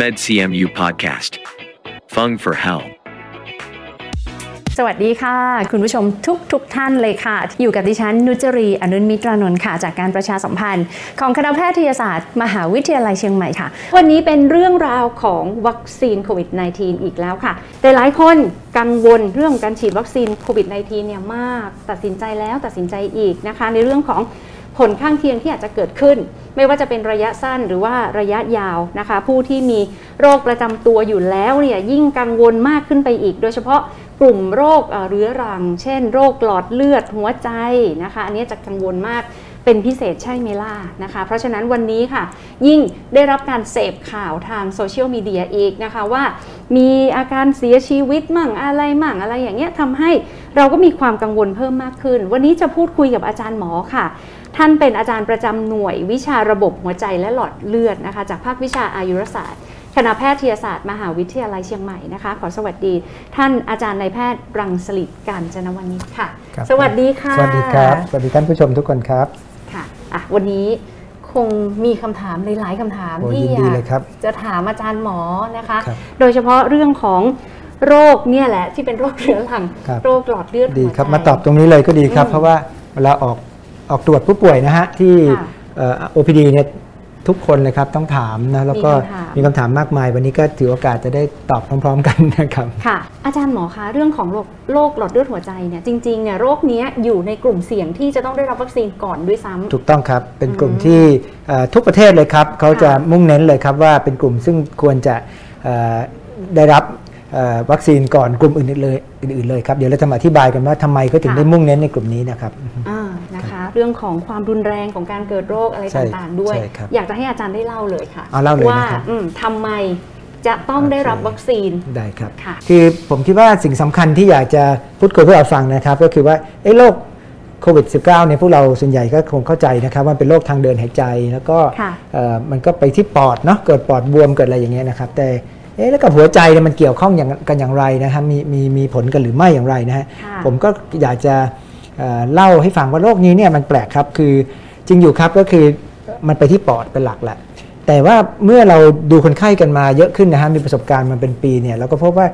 MedCMU Podcast. Fung for Hell. สวัสดีค่ะ คุณผู้ชมทุกทุกท่านเลยค่ะ อยู่กับดิฉันนุจรีอนุนมิตรานนท์ค่ะ จากการประชาสัมพันธ์ ของคณะแพทยศาสตร์ มหาวิทยาลัยเชียงใหม่ค่ะ วันนี้เป็นเรื่องราวของวัคซีนโควิด -19 อีกแล้วค่ะ แต่หลายคนกังวลเรื่องการฉีดวัคซีนโควิด -19 เนี่ยมาก ตัดสินใจแล้วตัดสินใจอีกนะคะ ในเรื่องของ ผลข้างเคียงที่อาจจะเกิดขึ้น ไม่ว่าจะเป็นระยะสั้นหรือว่าระยะยาวนะคะ ผู้ที่มีโรคประจำตัวอยู่แล้วเนี่ยยิ่งกังวลมากขึ้นไปอีก โดยเฉพาะกลุ่มโรคเรื้อรัง เช่น โรคหลอดเลือดหัวใจนะคะ อันนี้จะกังวลมาก เป็นพิเศษใช่ไหมล่ะนะคะ เพราะฉะนั้นวันนี้ค่ะ ยิ่งได้รับการเสพข่าวทางโซเชียลมีเดียอีกนะคะว่า มีอาการเสียชีวิตมั่งอะไรมั่งอะไรอย่างเงี้ยทำให้เราก็มีความกังวลเพิ่มมากขึ้น วันนี้จะพูดคุยกับอาจารย์หมอค่ะ ท่านเป็นอาจารย์ประจำหน่วยวิชาระบบหัวใจและหลอดเลือดนะคะ จากภาควิชาอายุรศาสตร์คณะแพทยศาสตร์มหาวิทยาลัยเชียงใหม่นะคะ ขอสวัสดี ท่านอาจารย์นายแพทย์รังสลิดการจนวณิชค่ะครับสวัสดีค่ะ สวัสดีครับ สวัสดีท่านผู้ชมทุกคนครับค่ะ อะวันนี้คงมีคำถามหลาย ๆคำถามโอ้ที่ยินอดียาเลยครับกจะถามอาจารย์หมอนะคะครับโดยเฉพาะเรื่องของโรคเนี่ยแหละที่เป็นโรคเรื้อรังครับโรคหลอดเลือดดีหัวใจครับ มาตอบตรงนี้เลยก็ดีครับอืมเพราะว่าเวลาออกออกตรวจผู้ป่วยนะฮะที่ค่ะเอ่อ OPD เนี่ย ทุกคนเลยครับต้องถามนะแล้วก็มีคำถามมีคำถามมากมาย วันนี้ก็ถือโอกาสจะได้ตอบพร้อม ๆ กันนะครับค่ะ อาจารย์หมอคะเรื่องของโรคโรคหลอดเลือดหัวใจเนี่ยจริงๆเนี่ยโรคเนี้ยอยู่ในกลุ่มเสี่ยงที่จะต้องได้รับวัคซีนก่อนด้วยซ้ำถูกต้องครับเป็นกลุ่มอืมที่เอ่อทุกประเทศเลยครับเขาจะค่ะมุ่งเน้นเลยครับว่าเป็นกลุ่มซึ่งควรจะเอ่อได้รับเอ่อวัคซีนก่อนกลุ่มอื่นๆเลยอื่นๆเลยครับเดี๋ยวเราจะมาอธิบายกันว่าทำไมเขาถึงได้มุ่งเน้นในกลุ่มนี้นะครับอ่า นะคะ เรื่องของความรุนแรงของการเกิดโรคอะไรใช่ต่างๆ ด้วยใช่ครับอยากจะให้อาจารย์ได้เล่าเลยค่ะเอาเล่าเลยว่านะครับอืมทำไมจะต้องได้รับโอเควัคซีนได้ครับค่ะคือผมคิดว่าสิ่งสำคัญที่อยากจะพูดคุยเพื่อเราฟังนะครับ ก็คือว่าเอ้โรคโควิด -19 เนี่ยพวกเราส่วนใหญ่ก็คงเข้าใจนะครับว่าเป็นโรคทางเดินหายใจแล้วก็ค่ะเอ่อมันก็ไปที่ปอดเนาะเกิดปอดบวมเกิดอะไรอย่างเงี้ยนะครับแต่เอ๊ะแล้วกับหัวใจเนี่ยมันเกี่ยวข้องอย่างกันอย่างไรนะครับมีมีมีผลกันหรือไม่อย่างไรนะฮะค่ะผมก็อยากจะ เอ่อเล่าให้ฟังว่าโรคนี้เนี่ยมันแปลกครับคือจริงอยู่ครับก็คือมันไปที่ปอดเป็นหลักแหละแต่ว่าเมื่อเราดูคนไข้กันมาเยอะขึ้นนะฮะมีประสบการณ์มาเป็นปีเนี่ยเราก็พบว่า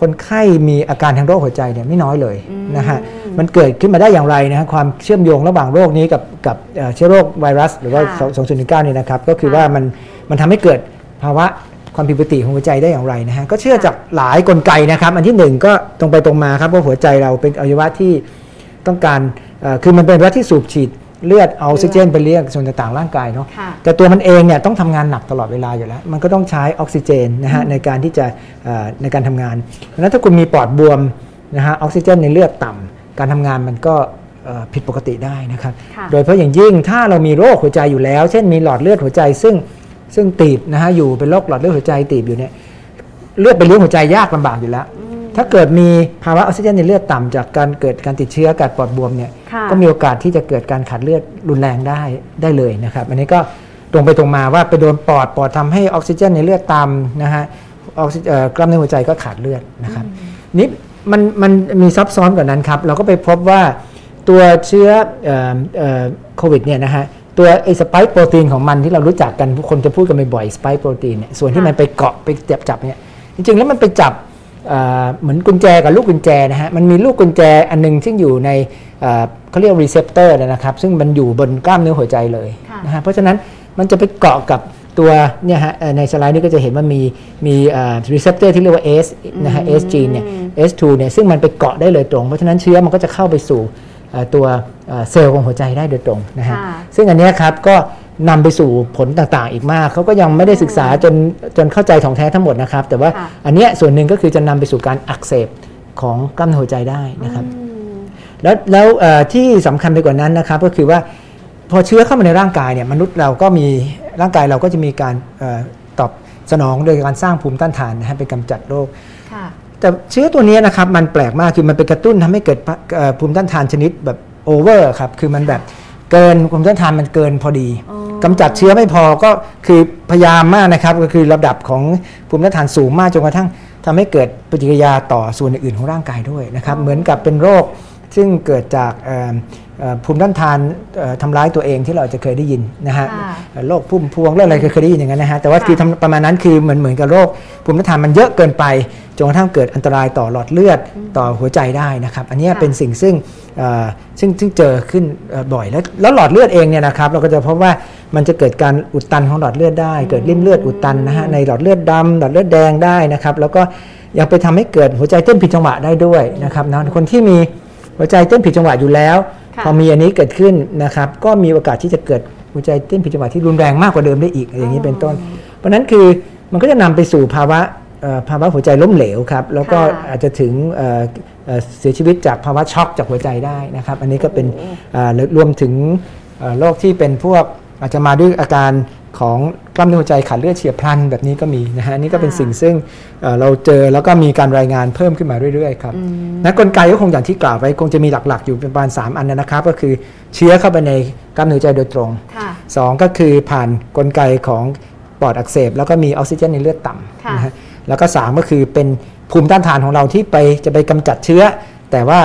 คนไข้มีอาการทางโรคหัวใจเนี่ยไม่น้อยเลยนะฮะ มันเกิดขึ้นมาได้อย่างไรนะฮะความเชื่อมโยงระหว่างโรคนี้กับกับเอ่อเชื้อโรคไวรัส หรือว่าค่ะ2019 เนี่ยนะครับ ก็คือค่ะว่ามันมันทำให้เกิดภาวะความผิดปกติของหัวใจได้อย่างไรนะฮะ ก็เชื่อจากหลายกลไกนะครับ อันที่หนึ่งก็ตรงไปตรงมาครับว่าหัวใจเราเป็นอวัยวะที่ ต้องการเอ่อคือมันเป็นอวัยวะที่สูบฉีดเลือดเอาออกซิเจนไปเลี้ยงส่วนต่างๆร่างกายเนาะค่ะแต่ตัวมันเองเนี่ยต้องทำงานหนักตลอดเวลาอยู่แล้ว มันก็ต้องใช้ออกซิเจนนะฮะในการที่จะเอ่อในการทำงาน เพราะฉะนั้นถ้าคุณมีปอดบวมนะฮะออกซิเจนในเลือดต่ำการทำงานมันก็เอ่อผิดปกติได้นะครับค่ะโดยเฉพาะอย่างยิ่งถ้าเรามีโรคหัวใจอยู่แล้ว เช่นมีหลอดเลือดหัวใจ ซึ่งซึ่งตีบนะฮะอยู่เป็นโรคหลอดเลือดหัวใจตีบอยู่เนี่ยเลือดไปเลี้ยงหัวใจยากลำบากอยู่แล้ว ถ้าเกิดมีภาวะออกซิเจนในเลือดต่ำจากการเกิดการติดเชื้อการปอดบวมเนี่ยค่ะก็มีโอกาสที่จะเกิดการขาดเลือดรุนแรงได้ได้เลยนะครับ อันนี้ก็ตรงไปตรงมาว่าไปโดนปอดปอดทำให้ออกซิเจนในเลือดต่ำนะฮะออกซิเอ่อกล้ามเนื้อหัวใจก็ขาดเลือดนะครับนี่มันมันมีซับซ้อนกว่านั้นครับ เราก็ไปพบว่าตัวเชื้อเอ่อเอ่อโควิดเนี่ยนะฮะตัวไอ spike protein ของมันที่เรารู้จักกันทุกคนจะพูดกันบ่อย spike protein เนี่ยส่วนที่ค่ะมันไปเกาะไปจับจับเนี่ยจริงๆแล้วมันไปจับ เอ่อเหมือนกุญแจกับลูกกุญแจนะฮะมันมีลูกกุญแจอันหนึงซึ่งอยู่ในเอ่อเขาเรียก receptor นะครับ ซึ่งมันอยู่บนกล้ามเนื้อหัวใจเลยค่ะนะฮะเพราะฉะนั้นมันจะไปเกาะกับตัวเนี่ยฮะเอ่อในสไลด์นี้ก็จะเห็นว่ามีมี receptor ที่เรียกว่า ACE นะฮะ ACE gene เนี่ย ACE2 เนี่ยซึ่งมันไปเกาะได้เลยตรง เพราะฉะนั้นเชื้อมันก็จะเข้าไปสู่เอ่อตัวเอ่อเซลล์ของหัวใจได้โดยตรงนะฮะค่ะซึ่งอันเนี้ยครับก็ นำไปสู่ผลต่างๆ อีกมาก เขาก็ยังไม่ได้ศึกษาจนจนเข้าใจของแท้ทั้งหมดนะครับ แต่ว่าค่ะอันเนี้ยส่วนหนึ่งก็คือจะนำไปสู่การอักเสบของกล้ามเนื้อหัวใจได้นะครับ แล้วแล้วเอ่อที่สำคัญไปกว่านั้นนะครับ ก็คือว่าพอเชื้อเข้ามาในร่างกายเนี่ยมนุษย์เราก็มีร่างกายเราก็จะมีการเอ่อตอบสนองโดยการสร้างภูมิต้านทานนะฮะไปกำจัดโรคค่ะแต่เชื้อตัวเนี้ยนะครับมันแปลกมากคือมันไปกระตุ้นทำให้เกิดเอ่อภูมิต้านทานชนิดแบบโอเวอร์ครับคือมันแบบเกินภูมิต้านทานมันเกินพอดีอ๋อ กำจัดเชื้อไม่พอก็คือพยายามมากนะครับ ก็คือระดับของภูมิต้านทานสูงมากจนกระทั่งทำให้เกิดปฏิกิริยาต่อส่วนอื่นๆของร่างกายด้วยนะครับ เหมือนกับเป็นโรคซึ่งเกิดจากเอ่อเอ่อภูมิต้านทานเอ่อทำร้ายตัวเองที่เราอาจจะเคยได้ยินนะฮะค่ะเอ่อโรคพุ่มพวงโรคอะไรเคยได้ยินอย่างนั้นนะฮะแต่ว่าค่ะคือทำประมาณนั้นคือเหมือนเหมือนกับโรคภูมิต้านทานมันเยอะเกินไปจนกระทั่งเกิดอันตรายต่อหลอดเลือดต่อหัวใจได้นะครับ อันเนี้ยค่ะเป็นสิ่งซึ่งเอ่อซึ่งซึ่งเจอขึ้นเอ่อบ่อยแล้วแล้วหลอดเลือดเองเนี่ยนะครับ เราก็จะพบว่า มันจะเกิดการอุดตันของหลอดเลือดได้ เกิดริ่มเลือดอุดตันนะฮะในหลอดเลือดดำหลอดเลือดแดงได้นะครับ แล้วก็ยังไปทำให้เกิดหัวใจเต้นผิดจังหวะได้ด้วยนะครับนะคนที่มีหัวใจเต้นผิดจังหวะอยู่แล้วค่ะพอมีอันนี้เกิดขึ้นนะครับ ก็มีโอกาสที่จะเกิดหัวใจเต้นผิดจังหวะที่รุนแรงมากกว่าเดิมได้อีกอย่างนี้เป็นต้น เพราะฉะนั้นคือมันก็จะนำไปสู่ภาวะเอ่อภาวะหัวใจล้มเหลวครับ แล้วก็ค่ะอาจจะถึงเอ่อเอ่อเสียชีวิตจากภาวะช็อกจากหัวใจได้นะครับ อันนี้ก็เป็นอ่ารวมถึงเอ่อโรคที่เป็นพวก อาจจะมาด้วยอาการของกล้ามเนื้อหัวใจขาดเลือดเฉียบพลันแบบนี้ก็มีนะฮะอันนี่ก็เป็นค่ะสิ่งซึ่งเอ่อเราเจอแล้วก็มีการรายงานเพิ่มขึ้นมาเรื่อยๆครับอืมนะกลไกก็คงอย่างที่กล่าวไว้คงจะมีหลักๆ อยู่ประมาณ 3 อันนะครับ ก็คือเชื้อเข้าไปในกล้ามเนื้อหัวใจโดยตรงค่ะสองก็คือผ่านกลไกของปอดอักเสบ แล้วก็มีออกซิเจนในเลือดต่ค่ะำนะฮะแล้วก็สามก็คือเป็นภูมิต้านทานของเราที่ไปจะไปกำจัดเชื้อ แต่ว่า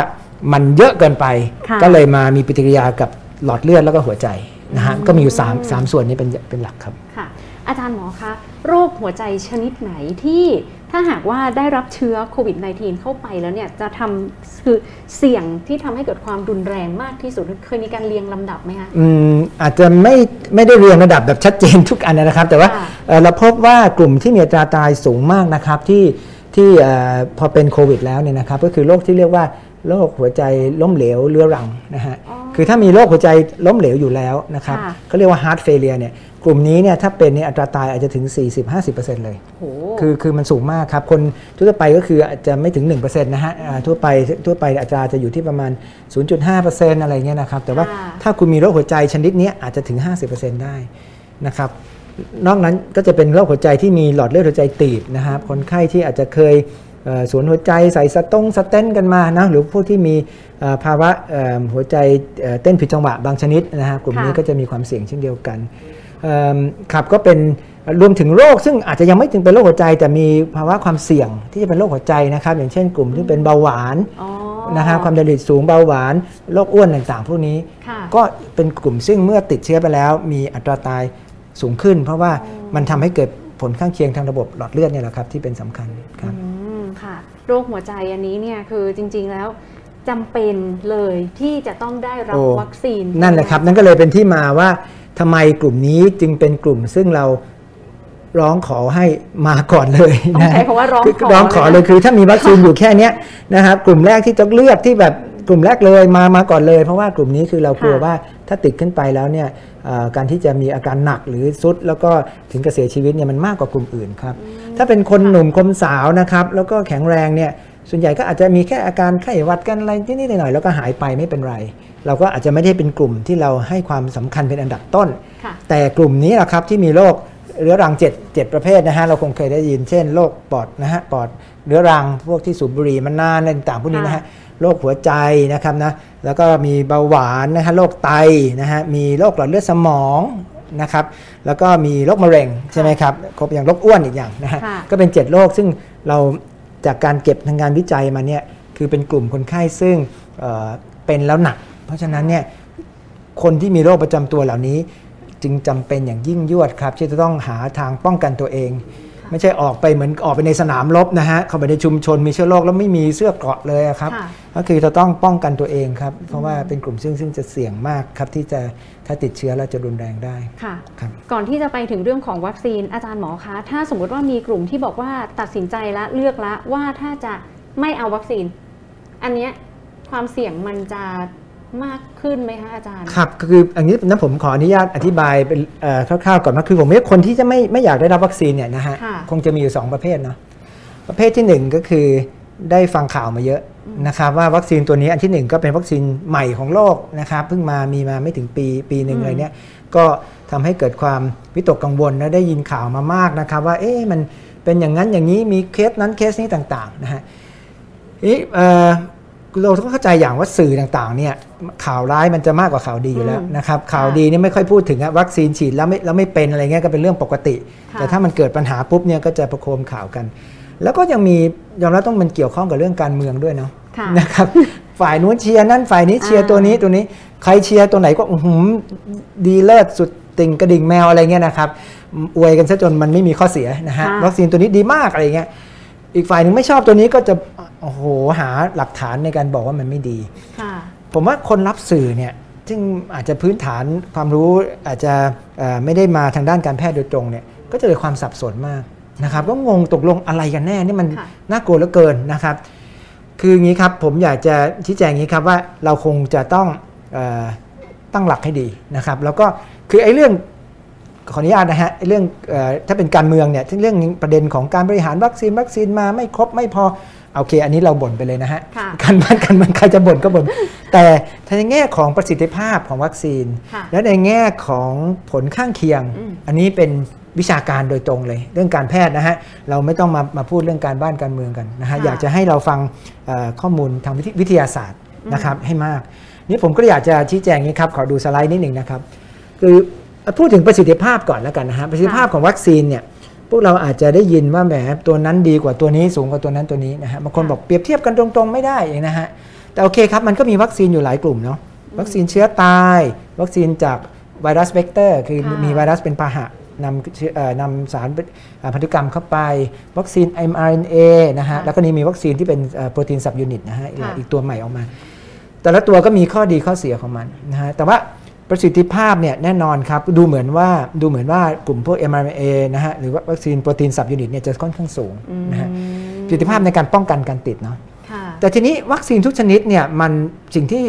มันเยอะเกินไปค่ะก็เลยมามีปฏิกิริยากับหลอดเลือดแล้วก็หัวใจ นะฮะก็มีอยู่3 3ส่วนนี้เป็นเป็นหลักครับค่ะ อาจารย์หมอคะโรคหัวใจชนิดไหนที่ถ้าหากว่าได้รับเชื้อโควิด -19 เข้าไปแล้วเนี่ยจะทำคือเสี่ยงที่ทำให้เกิดความรุนแรงมากที่สุดเคยมีการเรียงลำดับไหมคะอืมอาจจะไม่ไม่ได้เรียงระดับแบบชัดเจนทุกอันนะครับ แต่ว่าค่ะเอ่อเราพบว่ากลุ่มที่มีอัตราตายสูงมากนะครับที่ที่เอ่อพอเป็นโควิดแล้วเนี่ยนะครับก็คือโรคที่เรียกว่า โรคหัวใจล้มเหลวเรื้อรังนะฮะอ๋อคือถ้ามีโรคหัวใจล้มเหลวอยู่แล้วนะครับค่ะเขาเรียกว่า heart failure เนี่ยกลุ่มนี้เนี่ยถ้าเป็นเนี่ยอัตราตายอาจจะถึง 40-50%เลยโหคือคือมันสูงมากครับ คนทั่วไปก็คืออาจจะไม่ถึง 1%นะฮะอ่าทั่วไปทั่วไปอัตราจะอยู่ที่ประมาณ 0.5%อะไรเงี้ยนะครับแต่ว่าค่ะถ้าคุณมีโรคหัวใจชนิดเนี้ยอาจจะถึง 50%ได้นะครับนอกนั้นก็จะเป็นโรคหัวใจที่มีหลอดเลือดหัวใจตีบนะครับคนไข้ที่อาจจะเคยเอ่อ สวนหัวใจใส่สตงสเตนกันมานะหรือพวกที่มีเอ่อภาวะเอ่อหัวใจเอ่อเต้นผิดจังหวะบางชนิดนะฮะกลุ่มนี้ค่ะก็จะมีความเสี่ยงเช่นเดียวกันเอิ่มครับก็เป็นรวมถึงโรค ซึ่งอาจจะยังไม่ถึงเป็นโรคหัวใจ แต่มีภาวะความเสี่ยงที่จะเป็นโรคหัวใจนะครับ อย่างเช่นกลุ่มที่เป็นเบาหวานอ๋อนะครับความดันโลหิตสูงเบาหวานโรคอ้วนต่างๆพวกนี้ค่ะก็เป็นกลุ่มซึ่งเมื่อติดเชื้อไปแล้ว มีอัตราตายสูงขึ้น เพราะว่ามันทำให้เกิดผลข้างเคียงทางระบบหลอดเลือดเนี่ยแหละครับที่เป็นสำคัญครับอืมค่ะ โรคหัวใจอันนี้เนี่ยคือจริง ๆแล้วจำเป็นเลยที่จะต้องได้รับโอ้วัคซีน นั่นแหละครับ นั่นก็เลยเป็นที่มาว่าทำไมกลุ่มนี้จึงเป็นกลุ่มซึ่งเราร้องขอให้มาก่อนเลยต้องนะใช้คำว่าร้องคือขอร้องขอเลยคือ ถ้ามีวัคซีนอยู่แค่เนี้ยนะครับ กลุ่มแรกที่จะเลือกที่แบบกลุ่มแรกเลยมามาก่อนเลย เพราะว่ากลุ่มนี้คือเรากลัวว่า ถ้าติดขึ้นไปแล้วเนี่ยเอ่อการที่จะมีอาการหนักหรือซุด แล้วก็ถึงกับเสียชีวิตเนี่ยมันมากกว่ากลุ่มอื่นครับ ถ้าเป็นคนหนุ่มคนสาวนะครับ แล้วก็แข็งแรงเนี่ยส่วนใหญ่ก็อาจจะมีแค่อาการไข้หวัดกันอะไรนิดๆหน่อยๆแล้วก็หายไปไม่เป็นไร เราก็อาจจะไม่ได้เป็นกลุ่มที่เราให้ความสำคัญเป็นอันดับต้นค่ะแต่กลุ่มนี้แหละครับที่มีโรคเรื้อรัง7 7ประเภทนะฮะเราคงเคยได้ยินเช่นโรคปอดนะฮะปอดเรื้อรังพวกที่สูบบุหรี่มานานอะไรต่างๆพวกนี้นะฮะ โรคหัวใจนะครับนะแล้วก็มีเบาหวานนะฮะโรคไตนะฮะมีโรคหลอดเลือดสมองนะครับแล้วก็มีโรคมะเร็งใช่ไหมครับครบอย่างโรคอ้วนอีกอย่างนะฮะค่ะก็เป็น 7โรคซึ่งเราจากการเก็บทางการวิจัยมาเนี่ยคือเป็นกลุ่มคนไข้ซึ่งเอ่อเป็นแล้วหนัก เพราะฉะนั้นเนี่ยคนที่มีโรคประจำตัวเหล่านี้ จึงจำเป็นอย่างยิ่งยวดครับที่จะต้องหาทางป้องกันตัวเอง ไม่ใช่ออกไปเหมือนออกไปในสนามรบนะฮะเข้าไปในชุมชนมีเชื้อโรคแล้วไม่มีเสื้อเกราะเลยอะครับค่ะก็คือจะต้องป้องกันตัวเองครับเพราะว่าเป็นกลุ่มซึ่งซึ่งจะเสี่ยงมากครับที่จะถ้าติดเชื้อแล้วจะรุนแรงได้ค่ะครับก่อนที่จะไปถึงเรื่องของวัคซีนอาจารย์หมอคะถ้าสมมติว่ามีกลุ่มที่บอกว่าตัดสินใจละเลือกละว่าถ้าจะไม่เอาวัคซีน อันเนี้ยความเสี่ยงมันจะ มากขึ้นไหมคะอาจารย์ ครับก็คืออันนี้นะผมขออนุญาตอธิบายเป็นเอ่อคร่าวๆก่อนว่าคือผมว่าคนที่จะไม่ไม่อยากได้รับวัคซีนเนี่ยนะฮะค่ะคงจะมีอยู่สองประเภทเนาะประเภทที่หนึ่งก็คือได้ฟังข่าวมาเยอะนะครับว่าวัคซีนตัวนี้อันที่หนึ่งก็เป็นวัคซีนใหม่ของโลกนะครับเพิ่งมามีมาไม่ถึงปีปีหนึ่งอืมอะไรเนี้ยก็ทำให้เกิดความวิตกกังวลและได้ยินข่าวมามากนะครับว่าเอ๊ะมันเป็นอย่างนั้นอย่างนี้มีเคสนั้นเคสนี้ต่างๆนะฮะนี่เอ่อ เราต้องเข้าใจอย่างว่าสื่อต่างๆเนี่ยข่าวร้ายมันจะมากกว่าข่าวดีอยู่แล้วอืมนะครับข่าวค่ะดีเนี่ยไม่ค่อยพูดถึงอะวัคซีนฉีดแล้วไม่แล้วไม่เป็นอะไรเงี้ยก็เป็นเรื่องปกติค่ะแต่ถ้ามันเกิดปัญหาปุ๊บเนี่ยก็จะประโคมข่าวกัน แล้วก็ยังมียอมรับต้องมันเกี่ยวข้องกับเรื่องการเมืองด้วยเนาะค่ะนะครับฝ่ายนู้นเชียร์นั่นฝ่ายนี้เชียร์อ่าตัวนี้ตัวนี้ใครเชียร์ตัวไหนก็อื้อหือดีเลิศสุดติ่งกระดิ่งแมวอะไรเงี้ยนะครับอวยกันซะจนมันไม่มีข้อเสียนะฮะวัคซีนตัวนี้ดีมากอะไรเงี้ยอีกฝ่ายหนึ่งไม่ชอบตัวนี้ก็จะ โอ้โหหาหลักฐานในการบอกว่ามันไม่ดีค่ะผมว่าคนรับสื่อเนี่ยซึ่งอาจจะพื้นฐานความรู้อาจจะเอ่อไม่ได้มาทางด้านการแพทย์โดยตรงเนี่ยก็จะเกิดความสับสนมากนะครับก็งงตกลงอะไรกันแน่นี่มันค่ะน่ากลัวเหลือเกินนะครับ คืออย่างนี้ครับผมอยากจะชี้แจงอย่างนี้ครับว่าเราคงจะต้องเออตั้งหลักให้ดีนะครับ แล้วก็คือไอ้เรื่องขออนุญาตนะฮะไอ้เรื่องเออถ้าเป็นการเมืองเนี่ยเรื่องประเด็นของการบริหารวัคซีนวัคซีนมาไม่ครบไม่พอ โอเค อันนี้เราบ่นไปเลยนะฮะค่ะการบ้านการเมืองใครจะบ่นก็บ่นแต่ถ้าในแง่ของประสิทธิภาพของวัคซีนค่ะและในแง่ของผลข้างเคียงอืมอันนี้เป็นวิชาการโดยตรงเลย เรื่องการแพทย์นะฮะเราไม่ต้องมามาพูดเรื่องการบ้านการเมืองกันนะฮะค่ะอยากจะให้เราฟังเอ่อข้อมูลทางวิทวิทยาศาสตร์นะครับให้มาก นี่ผมก็อยากจะชี้แจงอย่างนี้ครับขอดูสไลด์นิดหนึ่งนะครับคือพูดถึงประสิทธิภาพก่อนแล้วกันนะฮะประสิทธิภาพของวัคซีนเนี่ย พวกเราอาจจะได้ยินว่าแหมตัวนั้นดีกว่าตัวนี้สูงกว่าตัวนั้นตัวนี้นะฮะบางคนบอกเปรียบเทียบกันตรงๆไม่ได้เองนะฮะแต่โอเคครับมันก็มีวัคซีนอยู่หลายกลุ่มเนาะวัคซีนเชื้อตาย วัคซีนจากไวรัสเวกเตอร์ คือค่ะมีไวรัสเป็นพาหะนำเชื้อเอ่อนำสารเอ่อพันธุกรรมเข้าไป วัคซีน mRNA นะฮะแล้วก็นี่มีวัคซีนที่เป็นเอ่อ protein subunit นะฮะอีกค่ะอีกตัวใหม่ออกมา แต่ละตัวก็มีข้อดีข้อเสียของมันนะฮะแต่ว่า ประสิทธิภาพเนี่ยแน่นอนครับดูเหมือนว่าดูเหมือนว่ากลุ่มพวก mRNA นะฮะหรือว่าวัคซีน protein subunit เนี่ยจะค่อนข้างสูงนะฮะประสิทธิภาพในการป้องกันการติดเนาะค่ะแต่ทีนี้วัคซีนทุกชนิดเนี่ยมันสิ่งที่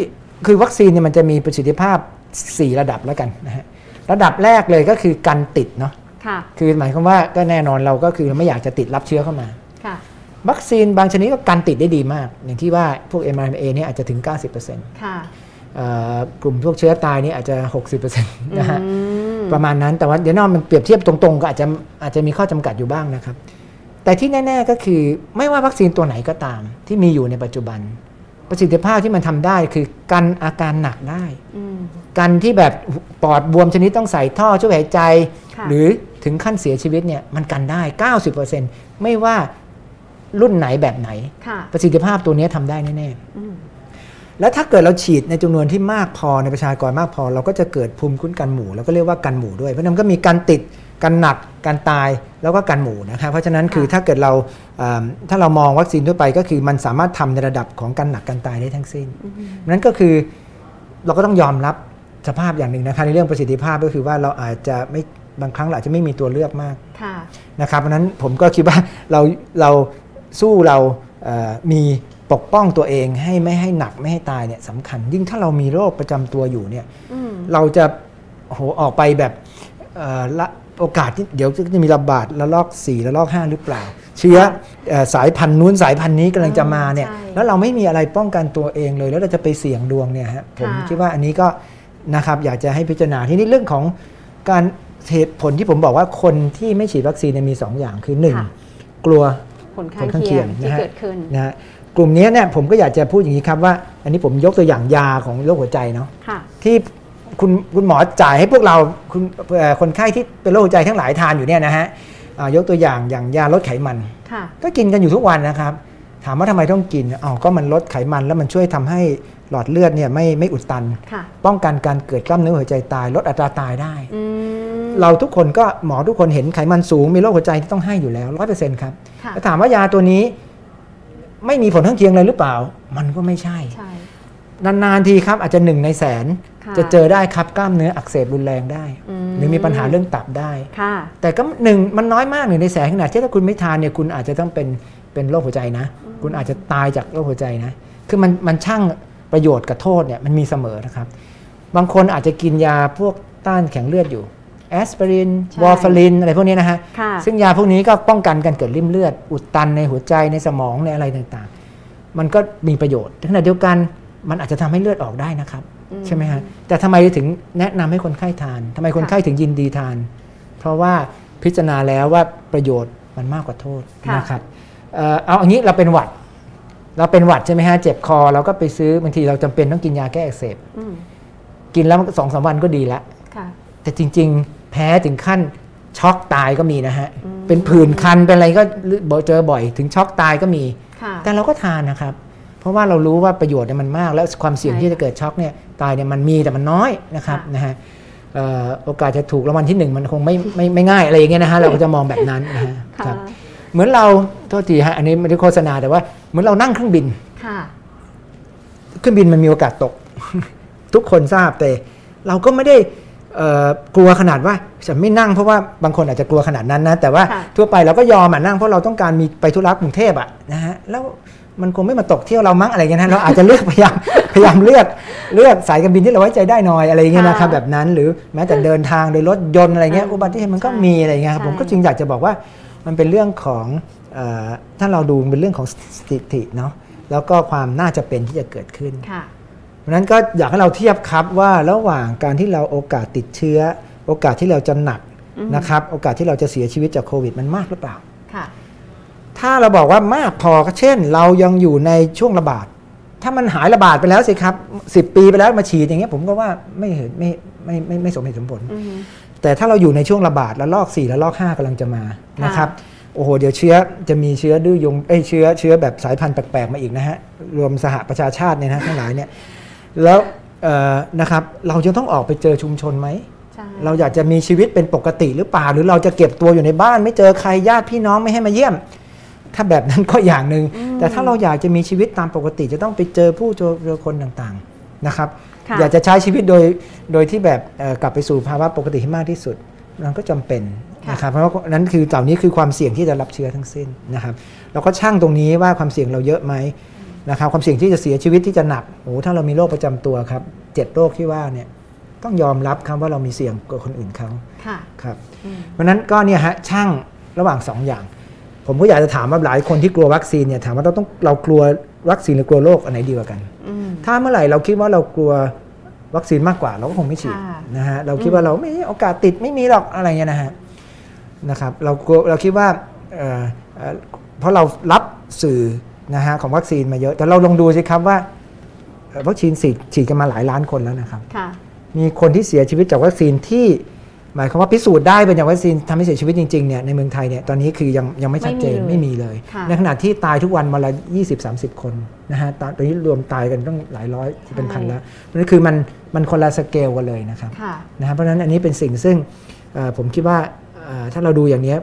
คือวัคซีนเนี่ยมันจะมีประสิทธิภาพ 4 ระดับแล้วกันนะฮะระดับแรกเลยก็คือการติดเนาะค่ะคือหมายความว่าก็แน่นอนเราก็คือไม่อยากจะติดรับเชื้อเข้ามาค่ะวัคซีนบางชนิดก็กันติดได้ดีมาก อย่างที่ว่าพวก mRNA เนี่ยอาจจะถึง 90%ค่ะเอ่อ กลุ่มพวกเชื้อตายนี่อาจจะ 60%นะฮะอืมประมาณนั้นแต่ว่าเดี๋ยวนอกมันเปรียบเทียบตรงๆ ก็อาจจะอาจจะมีข้อจำกัดอยู่บ้างนะครับ แต่ที่แน่ๆก็คือไม่ว่าวัคซีนตัวไหนก็ตาม ที่มีอยู่ในปัจจุบัน ประสิทธิภาพที่มันทำได้คือกันอาการหนักได้อืมกันที่แบบปอดบวมชนิดต้องใส่ท่อช่วยหายใจค่ะหรือถึงขั้นเสียชีวิตเนี่ยมันกันได้ 90%ไม่ว่ารุ่นไหนแบบไหนค่ะประสิทธิภาพตัวนี้ทำได้แน่ๆอืม แล้วถ้าเกิดเราฉีดในจำนวนที่มากพอในประชากรมากพอ เราก็จะเกิดภูมิคุ้มกันหมู่เราก็เรียกว่ากันหมู่ด้วยเพราะฉะนั้นก็มีการติดกันหนักการตายแล้วก็กันหมู่นะครับเพราะฉะนั้นคือถ้าเกิดเราเอิ่มถ้าเรามองวัคซีนทั่วไปก็คือมันสามารถทำในระดับของการหนักการตายได้ทั้งสิ้นนั้นก็คือเราก็ต้องยอมรับสภาพอย่างหนึ่งนะคะในเรื่องประสิทธิภาพก็คือว่าเราอาจจะไม่บางครั้งเราอาจจะไม่มีตัวเลือกมากค่ะนะครับเพราะฉะนั้นผมก็คิดว่าเราเราสู้เราเอ่อมี ปกป้องตัวเองให้ไม่ให้หนักไม่ให้ตายเนี่ยสำคัญ ยิ่งถ้าเรามีโรคประจำตัวอยู่เนี่ยอืมเราจะโอ้โหออกไปแบบเอ่อละโอกาสที่เดี๋ยวจะมีระบาดระลอก4ระลอก 5 หรือเปล่า เชื้อเอ่อสายพันธุ์นู้นสายพันธุ์นี้กำลังจะมาเนี่ยใช่แล้วเราไม่มีอะไรป้องกันตัวเองเลย แล้วเราจะไปเสี่ยงดวงเนี่ยฮะผมค่ะคิดว่าอันนี้ก็นะครับอยากจะให้พิจารณาที่นี่เรื่องของการเหตุผลที่ผมบอกว่าคนที่ไม่ฉีดวัคซีนเนี่ยมีสองอย่างคือหนึ่งค่ะกลัวผลผข้างลข้างเคีเคียยงงที่นะฮะเกิดขึ้นนะฮะ กลุ่มนี้เนี่ยผมก็อยากจะพูดอย่างนี้ครับว่า อันนี้ผมยกตัวอย่างยาของโรคหัวใจเนาะค่ะที่คุณคุณหมอจ่ายให้พวกเราคุณเอ่อคนไข้ที่เป็นโรคหัวใจทั้งหลายทานอยู่เนี่ยนะฮะอ่ายกตัวอย่างอย่างยาลดไขมันค่ะก็กินกันอยู่ทุกวันนะครับ ถามว่าทำไมต้องกินอ๋อก็มันลดไขมันแล้วมันช่วยทำให้หลอดเลือดเนี่ยไม่ไม่อุดตันค่ะป้องกันการเกิดกล้ามเนื้อหัวใจตาย ลดอัตราตายได้อืมเราทุกคนก็หมอทุกคนเห็นไขมันสูงมีโรคหัวใจที่ต้องให้อยู่แล้วร้อยเปอร์เซ็นต์ครับค่ะแล้วถามว่ายาตัวนี้ ไม่มีผลข้างเคียงเลยหรือเปล่า มันก็ไม่ใช่ใช่นานๆทีครับอาจจะหนึ่งในแสนค่ะจะเจอได้ครับกล้ามเนื้ออักเสบรุนแรงได้อืมหรือมีปัญหาเรื่องตับได้ค่ะแต่ก็หนึ่งมันน้อยมากหนึ่งในแสนขนาดที่ถ้าคุณไม่ทานเนี่ยคุณอาจจะต้องเป็นเป็นโรคหัวใจนะ คุณอาจจะตายจากโรคหัวใจนะ คือมันมันช่างประโยชน์กับโทษเนี่ยมันมีเสมอนะครับ บางคนอาจจะกินยาพวกต้านแข็งเลือดอยู่ แอสไพรินใช่วอร์ฟารินอะไรพวกนี้นะฮะค่ะซึ่งยาพวกนี้ก็ป้องกันการเกิดริ่มเลือด อุดตันในหัวใจในสมองในอะไรต่างๆ มันก็มีประโยชน์แต่ขณะเดียวกันมันอาจจะทำให้เลือดออกได้นะครับอืมใช่ไหมฮะ แต่ทำไมถึงแนะนำให้คนไข้ทานทำไมคนไข้ถึงยินดีทาน เพราะว่าพิจารณาแล้วว่าประโยชน์มันมากกว่าโทษค่ะนะครับเอ่อเอาอย่างนี้เราเป็นหวัด เราเป็นหวัดใช่ไหมฮะเจ็บคอเราก็ไปซื้อบางทีเราจำเป็นต้องกินยาแก้อักเสบอืมกินแล้วสองสามวันก็ดีแล้วค่ะแต่จริง ๆ แพ้ถึงขั้นช็อกตายก็มีนะฮะอืมเป็นผื่นคันเป็นอะไรก็เจอบ่อยถึงช็อกตายก็มีค่ะแต่เราก็ทานนะครับ เพราะว่าเรารู้ว่าประโยชน์เนี่ยมันมาก แล้วความเสี่ยงใช่ที่จะเกิดช็อกเนี่ยตายเนี่ยมันมีแต่มันน้อยนะครับค่ะนะฮะเอ่อโอกาสจะถูกรางวัลที่หนึ่งมันคงไม่ไม่ไม่ง่ายอะไรอย่างเงี้ยนะฮะเราก็จะมองแบบนั้นนะฮะค่ะครับเหมือนเราโทษทีฮะอันนี้ไม่ได้โฆษณาแต่ว่าเหมือนเรานั่งเครื่องบินค่ะเครื่องบินมันมีโอกาสตก ทุกคนทราบแต่เราก็ไม่ได้เอ่อ กลัวขนาดว่าฉันไม่นั่งเพราะว่าบางคนอาจจะกลัวขนาดนั้นนะ แต่ว่าค่ะทั่วไปเราก็ยอมอะนั่งเพราะเราต้องการมีไปธุระกรุงเทพอะนะฮะแล้วมันคงไม่มาตกเที่ยวเรามั้งอะไรเงี้ยนะเราอาจจะเลือกพยายามพยายามเลือกเลือกสายการบินที่เราไว้ใจได้หน่อยอะไรเงี้ยนะครับค่ะแบบนั้น หรือแม้แต่เดินทางโดยรถยนต์อะไรเงี้ยอืมอุบัติเหตุมันก็ใช่มีอะไรเงี้ยครับใช่ผมก็จึงอยากจะบอกว่ามันเป็นเรื่องของเอ่อถ้าเราดูเป็นเรื่องของสถิติเนาะแล้วก็ความน่าจะเป็นที่จะเกิดขึ้นค่ะ เพราะฉะนั้นก็อยากให้เราเทียบครับว่าระหว่างการที่เราโอกาสติดเชื้อ โอกาสที่เราจะหนักอืมนะครับ โอกาสที่เราจะเสียชีวิตจากโควิดมันมากหรือเปล่าค่ะถ้าเราบอกว่ามากพอก็เช่น เรายังอยู่ในช่วงระบาด ถ้ามันหายระบาดไปแล้วสิครับสิปีไปแล้วมาฉีดอย่างเงี้ยผมก็ว่าไม่เห็นไม่ไม่ไม่ไม่สมเหตุสมผลอืมแต่ถ้าเราอยู่ในช่วงระบาดแล้วลอก4แล้วลอก5กำลังจะมาค่ะนะครับโอ้โห เดี๋ยวเชื้อจะมีเชื้อดื้อยงเอ้ยเชื้อเชื้อแบบสายพันธุ์แปลกๆมาอีกนะฮะ รวมสหประชาชาติเนี่ยนะทั้งหลายเนี่ย แล้วเอ่อนะครับเราจะต้องออกไปเจอชุมชนไหมใช่เราอยากจะมีชีวิตเป็นปกติหรือเปล่า หรือเราจะเก็บตัวอยู่ในบ้าน ไม่เจอใครญาติพี่น้องไม่ให้มาเยี่ยม ถ้าแบบนั้นก็อย่างหนึ่งแต่ถ้าเราอยากจะมีชีวิตตามปกติ จะต้องไปเจอผู้เจอเจอคนต่างๆนะครับค่ะอยากจะใช้ชีวิตโดยโดยที่แบบเอ่อกลับไปสู่ภาวะปกติให้มากที่สุดมันก็จำเป็นค่ะนะครับเพราะว่านั้นคือเหล่านี้คือความเสี่ยงที่จะรับเชื้อทั้งสิ้นนะครับเราก็ช่างตรงนี้ว่าความเสี่ยงเราเยอะไหม นะครับความเสี่ยงที่จะเสียชีวิตที่จะหนักโอ้ถ้าเรามีโรคประจำตัวครับเจ็ดโรคที่ว่าเนี่ยต้องยอมรับครับว่าเรามีเสี่ยงกว่าคนอื่นเขาค่ะครับอืมเพราะฉะนั้นก็เนี่ยฮะช่างระหว่างสองอย่าง ผมก็อยากจะถามว่าหลายคนที่กลัววัคซีนเนี่ยถามว่าเราต้องเรากลัววัคซีนหรือกลัวโรคอันไหนดีกว่ากันอืมถ้าเมื่อไหร่เราคิดว่าเรากลัววัคซีนมากกว่าเราก็คงไม่ฉีดค่ะนะฮะเราคิดว่าเราไม่โอกาสติดไม่มีหรอกอะไรเงี้ยนะฮะนะครับเรากลัวเราคิดว่าเอ่อเอ่อเพราะเรารับสื่อ นะฮะของวัคซีนมาเยอะ แต่เราลองดูสิครับว่าเอ่อวัคซีนฉีดฉีดกันมาหลายล้านคนแล้วนะครับค่ะมีคนที่เสียชีวิตจากวัคซีนที่หมายความว่าพิสูจน์ได้เป็นจากวัคซีนทำให้เสียชีวิตจริงๆเนี่ยในเมืองไทยเนี่ยตอนนี้คือยังยังไม่ชัดเจนไม่ไม่มีมีเลเลยยค่ะในขณะที่ตายทุกวันวันละ 20 30 คนนะฮะตอนตอนนี้รวมตายกันต้องหลายร้อยเป็นพันแล้วนั่นคือมันมันคนละสเกลกันเลยนะครับค่ะนะครับเพราะฉะนั้นอันนี้เป็นสิ่งซึ่งเอ่อผมคิดว่าเอ่อถ้าเราดูอย่างเนี้ย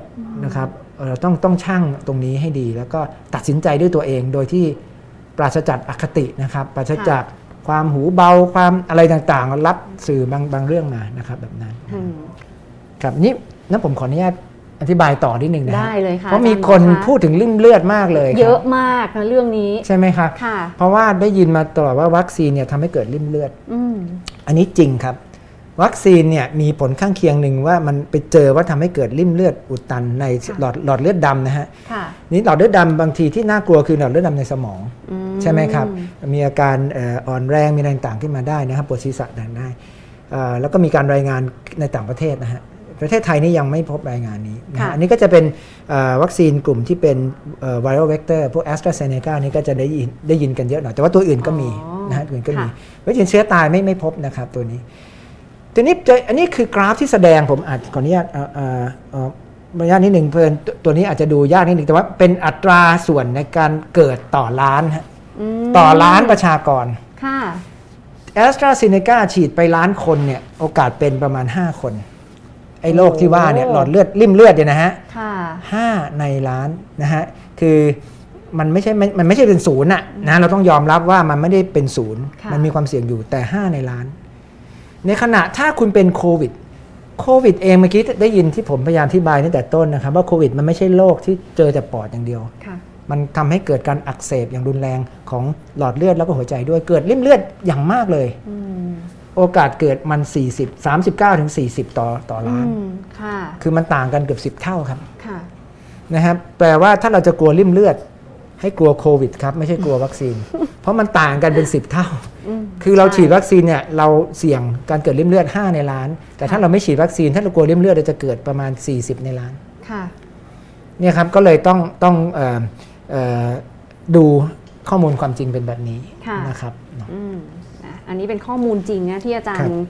นะครับ เอ่อเราต้องต้องช่างตรงนี้ให้ดี แล้วก็ตัดสินใจด้วยตัวเองโดยที่ปราศจากอคตินะครับ ปราศจากความหูเบาความอะไรต่างๆ รับสื่อบางบางเรื่องมานะครับ แบบนั้นอืมครับนี่นั้นผมขออนุญาตอธิบายต่อนิดหนึ่งนะฮะได้เลยค่ะเพราะมีอาจารย์คนหมอคะพูดถึงริ่มเลือดมากเลยครับเยอะมากนะเรื่องนี้ใช่ไหมครับค่ะเพราะว่าได้ยินมาตลอดว่าวัคซีนเนี่ยทำให้เกิดริ่มเลือดอืมอันนี้จริงครับ วัคซีนเนี่ยมีผลข้างเคียงหนึ่งว่ามันไปเจอว่าทำให้เกิดริ่มเลือดอุดตันในค่ะหลอดหลอดเลือดดำนะฮะค่ะนี่หลอดเลือดดำบางทีที่น่ากลัวคือหลอดเลือดดำในสมองอืใช่ไหมครับ มีอาการเอ่ออ่อนแรงมีอะไรต่างๆขึ้นมาได้นะครับปวดศีรษะต่างได้เอ่อแล้วก็มีการรายงานในต่างประเทศนะฮะประเทศไทยนี่ยังไม่พบรายงานนี้นะฮะค่ะอันนี้ก็จะเป็นเอ่อวัคซีนกลุ่มที่เป็น viral vector พวกแอสตราเซเนกานี่ก็จะได้ยินได้ยินกันเยอะหน่อย แต่ว่าตัวอื่นก็มีอ๋อนะฮะตัวอื่นก็มีค่ะวัคซีนเชื้อตายไม่ไม่พบนะครับตัวนี้ ทีนี้จะอันนี้คือกราฟที่แสดงผมอาจขออนุญาตเอ่อเอ่อเอ่อขออนุญาตนิดหนึ่งเพื่อนตัวตัวนี้อาจจะดูยากนิดหนึ่งแต่ว่าเป็นอัตราส่วนในการเกิดต่อล้านฮะมต่อล้านประชากรค่ะแอสตราเซเนกาฉีดไปล้านคนเนี่ยโอกาสเป็นประมาณ 5 คน ไอ้โรคที่ว่าเนี่ยโอ้หลอดเลือดริ่มเลือดเนี่ยนะฮะค่ะห้าในล้านนะฮะคือมันไม่ใช่มันมันไม่ใช่เป็นศูนย์อะนะเราต้องยอมรับว่ามันไม่ได้เป็นศูนย์ค่ะมันมีความเสี่ยงอยู่แต่ 5 ในล้าน ในขณะถ้าคุณเป็นโควิดโควิดเองเมื่อกี้ได้ยินที่ผมพยายามอธิบายตั้งแต่ต้นนะครับ ว่าโควิดมันไม่ใช่โรคที่เจอแต่ปอดอย่างเดียวค่ะมันทำให้เกิดการอักเสบอย่างรุนแรงของหลอดเลือดแล้วก็หัวใจด้วยเกิดริ่มเลือดอย่างมากเลยอืมโอกาสเกิดมัน 40 39ถึง40 ต่อต่อล้านอืมค่ะคือมันต่างกันเกือบ 10 เท่าครับค่ะนะครับแปลว่าถ้าเราจะกลัวริ่มเลือด ให้กลัวโควิดครับ ไม่ใช่กลัววัคซีน เพราะมันต่างกันเป็น 10 เท่าอืมคือเราใช่ฉีดวัคซีนเนี่ยเราเสี่ยงการเกิดริ่มเลือด 5 ในล้าน แต่ถ้าเราไม่ฉีดวัคซีน ถ้าเรากลัวริ่มเลือดเราจะเกิดประมาณ 40 ในล้านค่ะเนี่ยครับก็เลยต้องต้องเอ่อเอ่อดูข้อมูลความจริงเป็นแบบนี้ค่ะนะครับอืมอะอันนี้เป็นข้อมูลจริงนะที่อาจารครัย์บ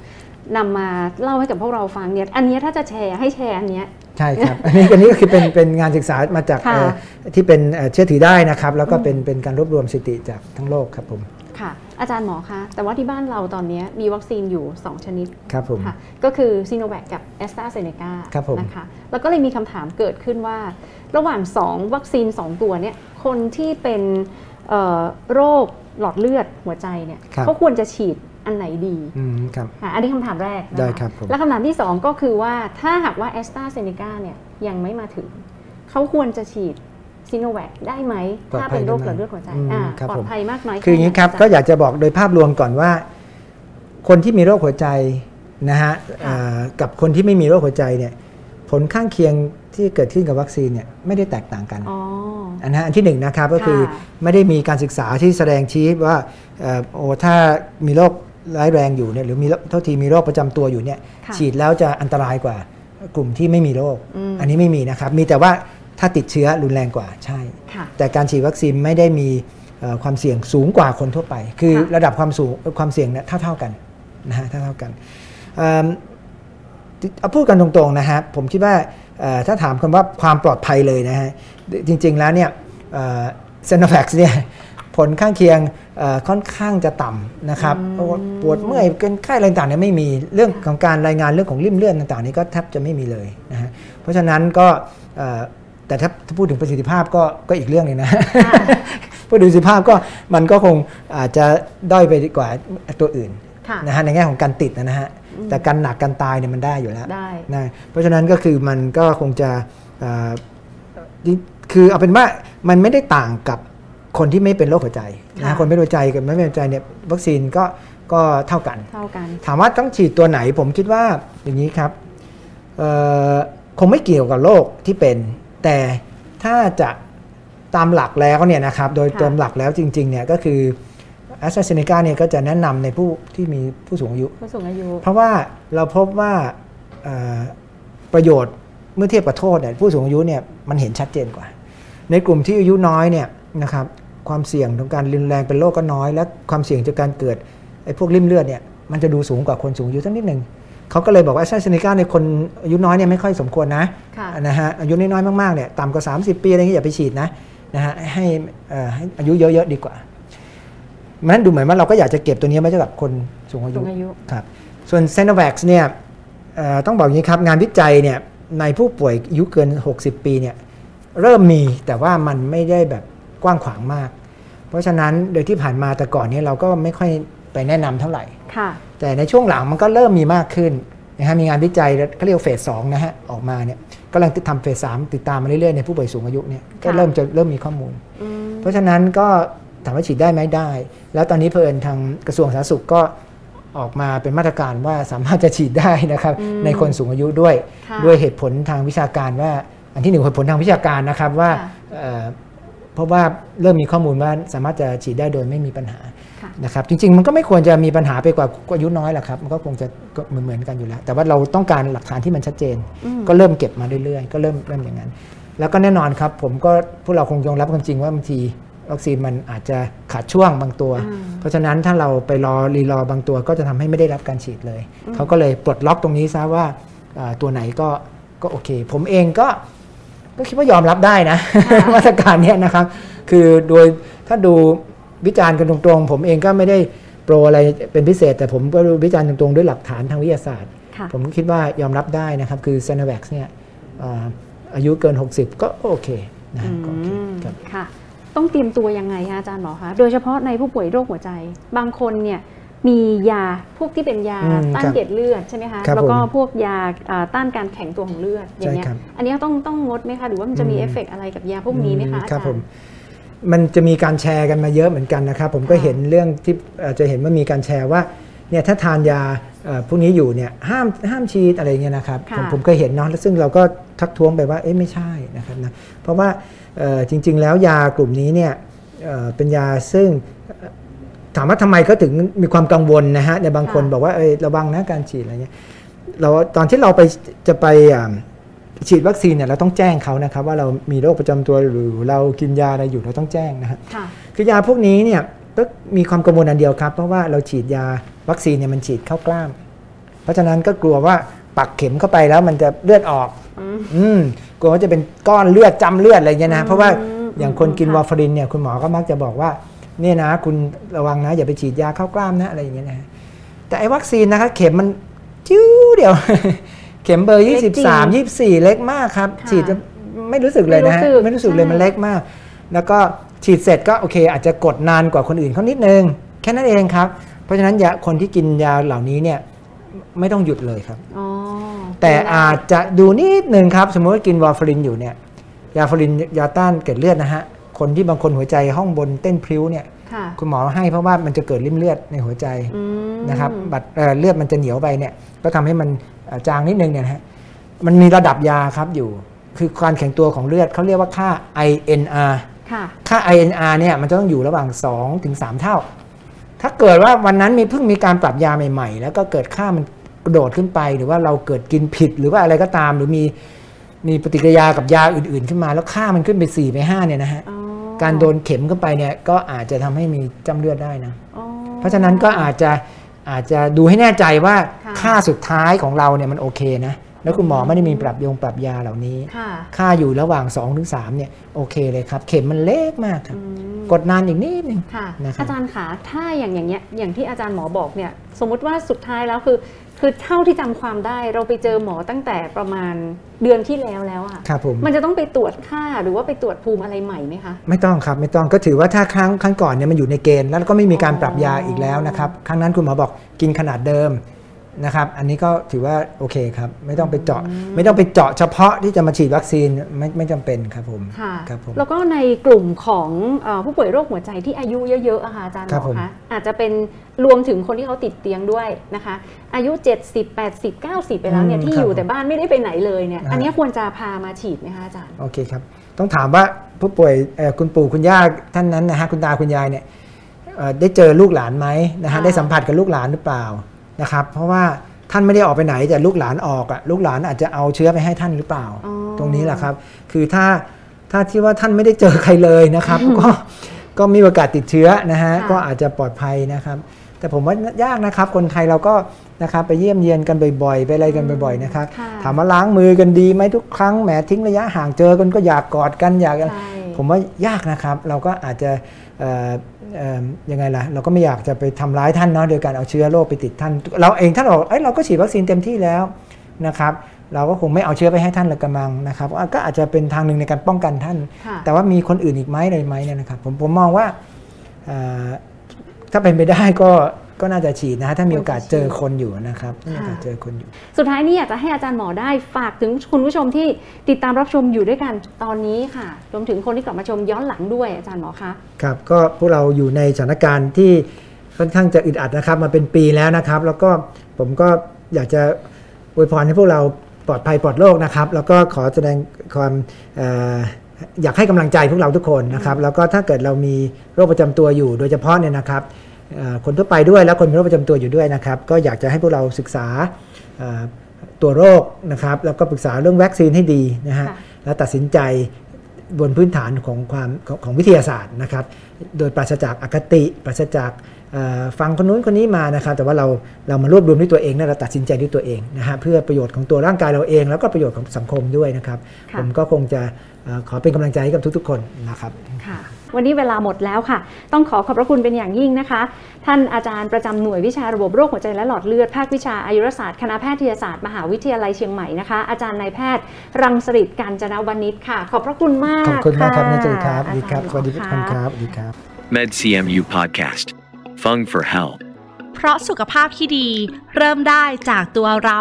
นำมาเล่าให้กับพวกเราฟังเนี่ยอันเนี้ยถ้าจะแชร์ให้แชร์อันเนี้ยใช่ครับ อันนี้อันนี้ก็คือเป็นเป็นงานศึกษามาจากค่ะเอ่อที่เป็นเอ่อเชื่อถือได้นะครับ แล้วก็เป็นเป็นการรวบรวมสถิติจากทั้งโลกครับผมค่ะ อาจารย์หมอคะ แต่ว่าที่บ้านเราตอนนี้มีวัคซีนอยู่ 2 ชนิดครับผม ค่ะ ก็คือซีโนแวคกับแอสตราเซเนกาครับผม นะคะ แล้วก็เลยมีคำถามเกิดขึ้นว่า ระหว่าง 2 วัคซีน 2 ตัวเนี่ย คนที่เป็นเอ่อโรคหลอดเลือดหัวใจเนี่ย ครับ เขาควรจะฉีด อันไหนดีอืมครับอะอันนี้คำถามแรกนะะได้ครับผมและคำถามที่ 2 ก็คือว่าถ้าหากว่าแอสตราเซเนกาเนี่ยยังไม่มาถึง เขาควรจะฉีดซีโนแวคได้ไหมปลอดถ้าภัยเป็นโรคได้หลไหมอดเลือดหัวใจอืมอ่าครับปลอผดมภัยมากน้อยคืออย่างนี้ครับแไหก็อยากจะบอกโดยภาพรวมก่อนว่า คนที่มีโรคหัวใจนะฮะเอ่อกับคนที่ไม่มีโรคหัวใจเนี่ยผลข้างเคียงที่เกิดขึ้นกับวัคซีนเนี่ยไม่ได้แตกต่างกันอ๋ออันนะอันที่หนึ่งนะครับก็คือค่ะไม่ได้มีการศึกษาที่แสดงชี้ว่าเอ่อโอ้ถ้ามีโรค ร้ายแรงอยู่เนี่ยหรือมีโรคเท่าทีมีโรคประจำตัวอยู่เนี่ยค่ะฉีดแล้วจะอันตรายกว่ากลุ่มที่ไม่มีโรคอืมอันนี้ไม่มีนะครับ มีแต่ว่าถ้าติดเชื้อรุนแรงกว่าใช่ค่ะแต่การฉีดวัคซีนไม่ได้มีเอ่อความเสี่ยงสูงกว่าคนทั่วไป คือค่ะระดับความสูงความเสี่ยงเนี่ยเท่าเท่าๆกันนะฮะเท่าเท่าๆกันเอิ่มเอาพูดกันตรงๆนะฮะผมคิดว่าเอ่อถ้าถามคำว่าความปลอดภัยเลยนะฮะจริงๆแล้วเนี่ยเซนแฟกซ์เนี่ย ผลข้างเคียงเอ่อค่อนข้างจะต่ำนะครับอืมเพราะว่าปวดเมื่อยเป็นไข้อะไรต่างๆเนี่ยไม่มีเรื่องของการรายงานเรื่องของริ่มเลือดต่างๆนี่ก็แทบจะไม่มีเลยนะฮะเพราะฉะนั้นก็เอ่อแต่ถ้าถ้าพูดถึงประสิทธิภาพก็ก็อีกเรื่องหนึงนะค่ะผู้ดูสิภาพก็มันก็คงอาจจะด้อยไปกว่าตัวอื่นค่ะนะฮะในแง่ของการติดนะฮะแต่การหนักการตายเนี่ยมันได้อยู่แล้วได้นะเพราะฉะนั้นก็คือมันก็คงจะเอ่อคือเอาเป็นว่ามันไม่ได้ต่างกับ คนที่ไม่เป็นโรคหัวใจนะค่ะฮะคนไม่เป็นหัวใจกับไม่เป็นหัวใจเนี่ยวัคซีนก็ก็เท่ากันเท่ากัน ถามว่าต้องฉีดตัวไหนผมคิดว่าอย่างนี้ครับเอ่อคงไม่เกี่ยวกับโรคที่เป็น แต่ถ้าจะตามหลักแล้วเนี่ยนะครับ โดยค่ะตามหลักแล้วจริงๆเนี่ยก็คือแอสตราเซเนกาเนี่ยก็จะแนะนำในผู้ที่มีผู้สูงอายุผู้สูงอายุ เพราะว่าเราพบว่าเอ่อประโยชน์เมื่อเทียบกับโทษเนี่ยผู้สูงอายุเนี่ยมันเห็นชัดเจนกว่า ในกลุ่มที่อายุน้อยเนี่ย นะครับความเสี่ยงของการรุนแรงเป็นโรคก็น้อย และความเสี่ยงจากการเกิดไอ้พวกริ่มเลือดเนี่ยมันจะดูสูงกว่าคนสูงอายุสักนิดหนึ่งเขาก็เลยบอกว่าแอสตราเซเนกาในคนอายุน้อยเนี่ยไม่ค่อยสมควรนะค่ะนะฮะอายุน้อยๆมากๆเนี่ยต่ำกว่า 30 ปีอะไรเงี้ยอย่าไปฉีดนะนะฮะให้เอ่อให้อายุเยอะๆดีกว่ามันดูเหมือนว่าเราก็อยากจะเก็บตัวนี้ไว้สำหรับคนสูงอายุสูงอายุครับส่วน s i n o v a c เนี่ยเอ่อต้องบอกอย่างนี้ครับงานวิจัยเนี่ยในผู้ป่วยอายุเกิน 60 ปีเนี่ยเริ่มมีแต่ว่ามันไม่ได้แบบ กว้างขวางมาก เพราะฉะนั้นโดยที่ผ่านมาแต่ก่อนเนี่ยเราก็ไม่ค่อยไปแนะนำเท่าไหร่ค่ะแต่ในช่วงหลังมันก็เริ่มมีมากขึ้นนะฮะมีงานวิจัยเขาเรียกว่าเฟสสองนะฮะออกมาเนี่ยกำลังทำเฟสสามติดตามมาเรื่อยๆในผู้ป่วยสูงอายุเนี่ยก็ค่ะเริ่มจะเริ่มมีข้อมูลอืมเพราะฉะนั้นก็ถามว่าฉีดได้ไหมได้ แล้วตอนนี้เพลินทางกระทรวงสาธารณสุขก็ออกมาเป็นมาตรการว่าสามารถจะฉีดได้นะครับอืมในคนสูงอายุด้วยค่ะด้วยเหตุผลทางวิชาการว่า อันที่หนึ่งเหตุผลทางวิชาการนะครับว่าค่ะ เอ่อเพราะว่าเริ่มมีข้อมูลว่าสามารถจะฉีดได้โดยไม่มีปัญหาค่ะนะครับจริงๆ มันก็ไม่ควรจะมีปัญหาไปกว่าอายุน้อยหรอกครับมันก็คงจะก็เหมือนๆกันอยู่แล้ว แต่ว่าเราต้องการหลักฐานที่มันชัดเจนอืมก็เริ่มเก็บมาเรื่อยๆ ก็เริ่มเริ่มอย่างนั้น แล้วก็แน่นอนครับ ผมก็พวกเราคงยอมรับความจริงว่าบางทีวัคซีนมันอาจจะขาดช่วงบางตัวอ่าเพราะฉะนั้นถ้าเราไปรอรีรอบางตัวก็จะทำให้ไม่ได้รับการฉีดเลยเขาก็เลยปลดล็อกตรงนี้ซะว่าอ่าตัวไหนก็ก็โอเค ผมเองก็ ก็คิดว่ายอมรับได้นะมาตรการเนี้ยนะครับ คือโดยถ้าดูวิจารณ์กันตรงๆ ผมเองก็ไม่ได้โปรอะไรเป็นพิเศษ แต่ผมก็ดูวิจารณ์ตรงๆ ด้วยหลักฐานทางวิทยาศาสตร์ค่ะผมก็คิดว่ายอมรับได้นะครับ คือ s ซ n o v a c เนี่ยอ่าอายุเกิน 60 ก็โอเคนะฮะก็โอเคอืมครับค่ะต้องเตรียมตัวยังไงคะอาจารย์หมอคะโดยเฉพาะในผู้ป่วยโรคหัวใจ บางคนเนี่ย มียาพวกที่เป็นยาอืมต้านครับเกล็ดเลือดใช่ไหมคะครับแล้วก็ผมพวกยาอ่าต้านการแข็งตัวของเลือดอย่างเงี้ยใช่ครับอันนี้ต้องต้องงดไหมคะหรือว่ามันจะมีอืมเอฟเฟกต์อะไรกับยาพวกนี้ไหมคะอาครัจาบรผมย์มันจะมีการแชร์กันมาเยอะเหมือนกันนะครับ ผมก็ค่ะเห็นเรื่องที่เอ่อจะเห็นว่ามีการแชร์ว่าเนี่ยถ้าทานยาเอ่อพวกนี้อยู่เนี่ยห้ามห้ามฉีดอะไรเงี้ยนะครับค่ะผมผมเคยเห็นเนาะแล้วซึ่งเราก็ทักท้วงไปว่าเอ๊ะไม่ใช่นะครับนะเพราะว่าเอ่อจริง ๆ แล้วยากลุ่มนี้เนี่ยเอ่อเป็นยาซึ่งเอ่อ ถามว่าทำไมเขาถึงมีความกังวลนะฮะในบางคนค่ะบอกว่าเอ้ยระวังนะการฉีดอะไรเงี้ยเราตอนที่เราไปจะไปอ่าฉีดวัคซีนเนี่ยเราต้องแจ้งเขานะครับ ว่าเรามีโรคประจำตัวหรือเรากินยาอะไรอยู่เราต้องแจ้งนะฮะค่ะคือยาพวกนี้เนี่ยก็มีความกังวลอันเดียวครับ เพราะว่าเราฉีดยาวัคซีนเนี่ยมันฉีดเข้ากล้าม เพราะฉะนั้นก็กลัวว่าปักเข็มเข้าไปแล้วมันจะเลือดออก อืมอืมกลัวว่าจะเป็นก้อนเลือดจำเลือดอะไรเงี้ยนะอืมเพราะว่าอย่างคนกินค่ะวาฟารินเนี่ยคุณหมอก็มักจะบอกว่า เนี่ยนะ คุณระวังนะ อย่าไปฉีดยาเข้ากล้ามนะอะไรอย่างเงี้ยนะแต่ไอ้วัคซีนนะคะ เข็มมันจิ้วเดียว เข็มเบอร์ 23 24 เล็กมากครับค่ะฉีดจะไม่รู้สึกเลยนะฮะไม่ไม่รู้รู้สึสึกกเลยมันใช่เล็กมาก แล้วก็ฉีดเสร็จก็โอเค อาจจะกดนานกว่าคนอื่นเขานิดนึง แค่นั้นเองครับ เพราะฉะนั้นยาคนที่กินยาเหล่านี้เนี่ยไม่ต้องหยุดเลยครับอ๋อแต่อาจจะดูนิดหนึ่งครับ สมมติว่ากินวาฟารินอยู่เนี่ยยาฟารินยาต้านเกล็ดเลือดนะฮะ คนที่บางคนหัวใจห้องบนเต้นพริ้วเนี่ยค่ะคุณหมอให้เพราะว่ามันจะเกิดริ่มเลือดในหัวใจอืมนะครับบัตรเอ่อเลือดมันจะเหนียวไปเนี่ยก็ทำให้มันเอ่อจางนิดนึงเนี่ยนะฮะมันมีระดับยาครับอยู่ คือการแข็งตัวของเลือดเขาเรียกว่าค่า INR ค่ะค่า INR เนี่ยมันจะต้องอยู่ระหว่าง2ถึง3เท่า ถ้าเกิดว่าวันนั้นมีเพิ่งมีการปรับยาใหม่ ๆ แล้วก็เกิดค่ามันกระโดดขึ้นไป หรือว่าเราเกิดกินผิดหรือว่าอะไรก็ตามหรือมีมีปฏิกิริยากับยาอื่น ๆ ขึ้นมาแล้วค่ามันขึ้นไป4ไป5เนี่ยนะฮะอ๋อ การโดนเข็มเข้าไปเนี่ยก็อาจจะทำให้มีจำเลือดได้นะอ๋อเพราะฉะนั้นก็อาจจะอาจจะดูให้แน่ใจว่าค่ะค่าสุดท้ายของเราเนี่ยมันโอเคนะแล้วคุณหมอไม่ได้มีปรับยงปรับยาเหล่านี้ ค่ะค่าอยู่ระหว่าง2-3เนี่ยโอเคเลยครับ เข็มมันเล็กมากครับอืมกดนานอีกนิดนึงค่ะนะครับอาจารย์คะถ้าอย่างอย่างเงี้ยอย่างที่อาจารย์หมอบอกเนี่ยสมมุติว่าสุดท้ายแล้วคือ คือเท่าที่จำความได้เราไปเจอหมอตั้งแต่ประมาณเดือนที่แล้วแล้วอะครับผมมันจะต้องไปตรวจค่าหรือว่าไปตรวจภูมิอะไรใหม่ไหมคะไม่ต้องครับไม่ต้องก็ถือว่าถ้าครั้งครั้งก่อนเนี่ยมันอยู่ในเกณฑ์แล้วก็ไม่มีการปรับยาอีกแล้วนะครับครั้งนั้นคุณหมอบอกกินขนาดเดิม นะครับ อันนี้ก็ถือว่าโอเคครับ ไม่ต้องไปเจาะ ไม่ต้องไปเจาะเฉพาะที่จะมาฉีดวัคซีนไม่ไม่จำเป็นครับผมค่ะครับผมแล้วก็ในกลุ่มของเอ่อผู้ป่วยโรคหัวใจที่อายุเยอะๆอะค่ะอาจารย์หครัมบอผมคะอาจจะเป็นรวมถึงคนที่เขาติดเตียงด้วยนะคะ อายุ 70 80 90 ไปแล้วเนี่ยที่อยู่แต่บ้านไม่ได้ไปไหนเลยเนี่ยอันนี้ควรจะพามาฉีดไหมคะอาจารย์โอเคครับ ต้องถามว่าผู้ป่วยเอ่อคุณปู่คุณย่าท่านนั้นนะฮะคุณตาคุณยายเนี่ยเอ่อได้เจอลูกหลานไหมนะฮะค่ะได้สัมผัสกับลูกหลานหรือเปล่า นะครับ เพราะว่าท่านไม่ได้ออกไปไหนแต่ลูกหลานออกอะลูกหลานอาจจะเอาเชื้อไปให้ท่านหรือเปล่าอ๋อตรงนี้แหละครับ คือถ้าถ้าที่ว่าท่านไม่ได้เจอใครเลยนะครับ ก็ก็มีโอกาสติดเชื้อนะฮะค่ะก็อาจจะปลอดภัยนะครับ แต่ผมว่ายากนะครับ คนไทยเราก็นะครับไปเยี่ยมเยียนกันบ่อยๆ ไปอะไรกันบ่อยๆนะครับค่ะถามว่าล้างมือกันดีไหมทุกครั้งแหมทิ้งระยะห่างเจอกันก็อยากกอดกันอยากอะไรใช่ผมว่ายากนะครับ เราก็อาจจะเอ่อเอ่อ ยังไงล่ะ เราก็ไม่อยากจะไปทำร้ายท่านเนาะโดยการเอาเชื้อโรคไปติดท่าน เราเองท่านบอกเอ้ยเราก็ฉีดวัคซีนเต็มที่แล้วนะครับเราก็คงไม่เอาเชื้อไปให้ท่านละกระมังนะครับอะก็อาจจะเป็นทางหนึ่งในการป้องกันท่านค่ะแต่ว่ามีคนอื่นอีกไหมเลยไหมเนี่ยนะครับผมผมมองว่าเอ่อถ้าเป็นไปได้ก็ ก็น่าจะฉีดนะฮะถ้ามีโอกาสเจอคนอยู่นะครับถ้ามีโอกาสเจอคนอยู่ สุดท้ายนี้อยากจะให้อาจารย์หมอได้ฝากถึงคุณผู้ชมที่ติดตามรับชมอยู่ด้วยกันตอนนี้ค่ะรวมถึงคนที่กลับมาชมย้อนหลังด้วยอาจารย์หมอคะครับก็พวกเราอยู่ในสถานการณ์ที่ค่อนข้างจะอึดอัดนะครับมาเป็นปีแล้วนะครับ แล้วก็ผมก็อยากจะอวยพรให้พวกเราปลอดภัยปลอดโรคนะครับ แล้วก็ขอแสดงความเอ่ออยากให้กำลังใจพวกเราทุกคนนะครับ แล้วก็ถ้าเกิดเรามีโรคประจำตัวอยู่โดยเฉพาะเนี่ยนะครับเอ่อ คนทั่วไปด้วยแล้วคนมีโรคประจำตัวอยู่ด้วยนะครับ ก็อยากจะให้พวกเราศึกษาเอ่อตัวโรคนะครับ แล้วก็ปรึกษาเรื่องวัคซีนให้ดีนะฮะค่ะแล้วตัดสินใจบนพื้นฐานของความของของวิทยาศาสตร์นะครับ โดยปราศจากอคติ ปราศจากเอ่อฟังคนนู้นคนนี้มานะครับ แต่ว่าเราเรามารวบรวมด้วยตัวเองและเราตัดสินใจด้วยตัวเองนะฮะเพื่อประโยชน์ของตัวร่างกายเราเอง แล้วก็ประโยชน์ของสังคมด้วยนะครับค่ะผมก็คงจะเอ่อขอเป็นกำลังใจให้กับทุกๆ คนนะครับค่ะ วันนี้เวลาหมดแล้วค่ะ ต้องขอขอบพระคุณเป็นอย่างยิ่งนะคะ ท่านอาจารย์ประจำหน่วยวิชาระบบโรคหัวใจและหลอดเลือดภาควิชาอายุรศาสตร์คณะแพทยศาสตร์มหาวิทยาลัยเชียงใหม่นะคะ อาจารย์นายแพทย์ รังสฤษการจนวณิชค่ะ ขอบพระคุณมากขอบคุณมากครับะนาจาครับสวัสดีครับอาสวัสดีจาทุรกย์หมอคนคะรับสวัสดีครับ MedCMU Podcast. Fung for Health. เพราะสุขภาพที่ดี เริ่มได้จากตัวเรา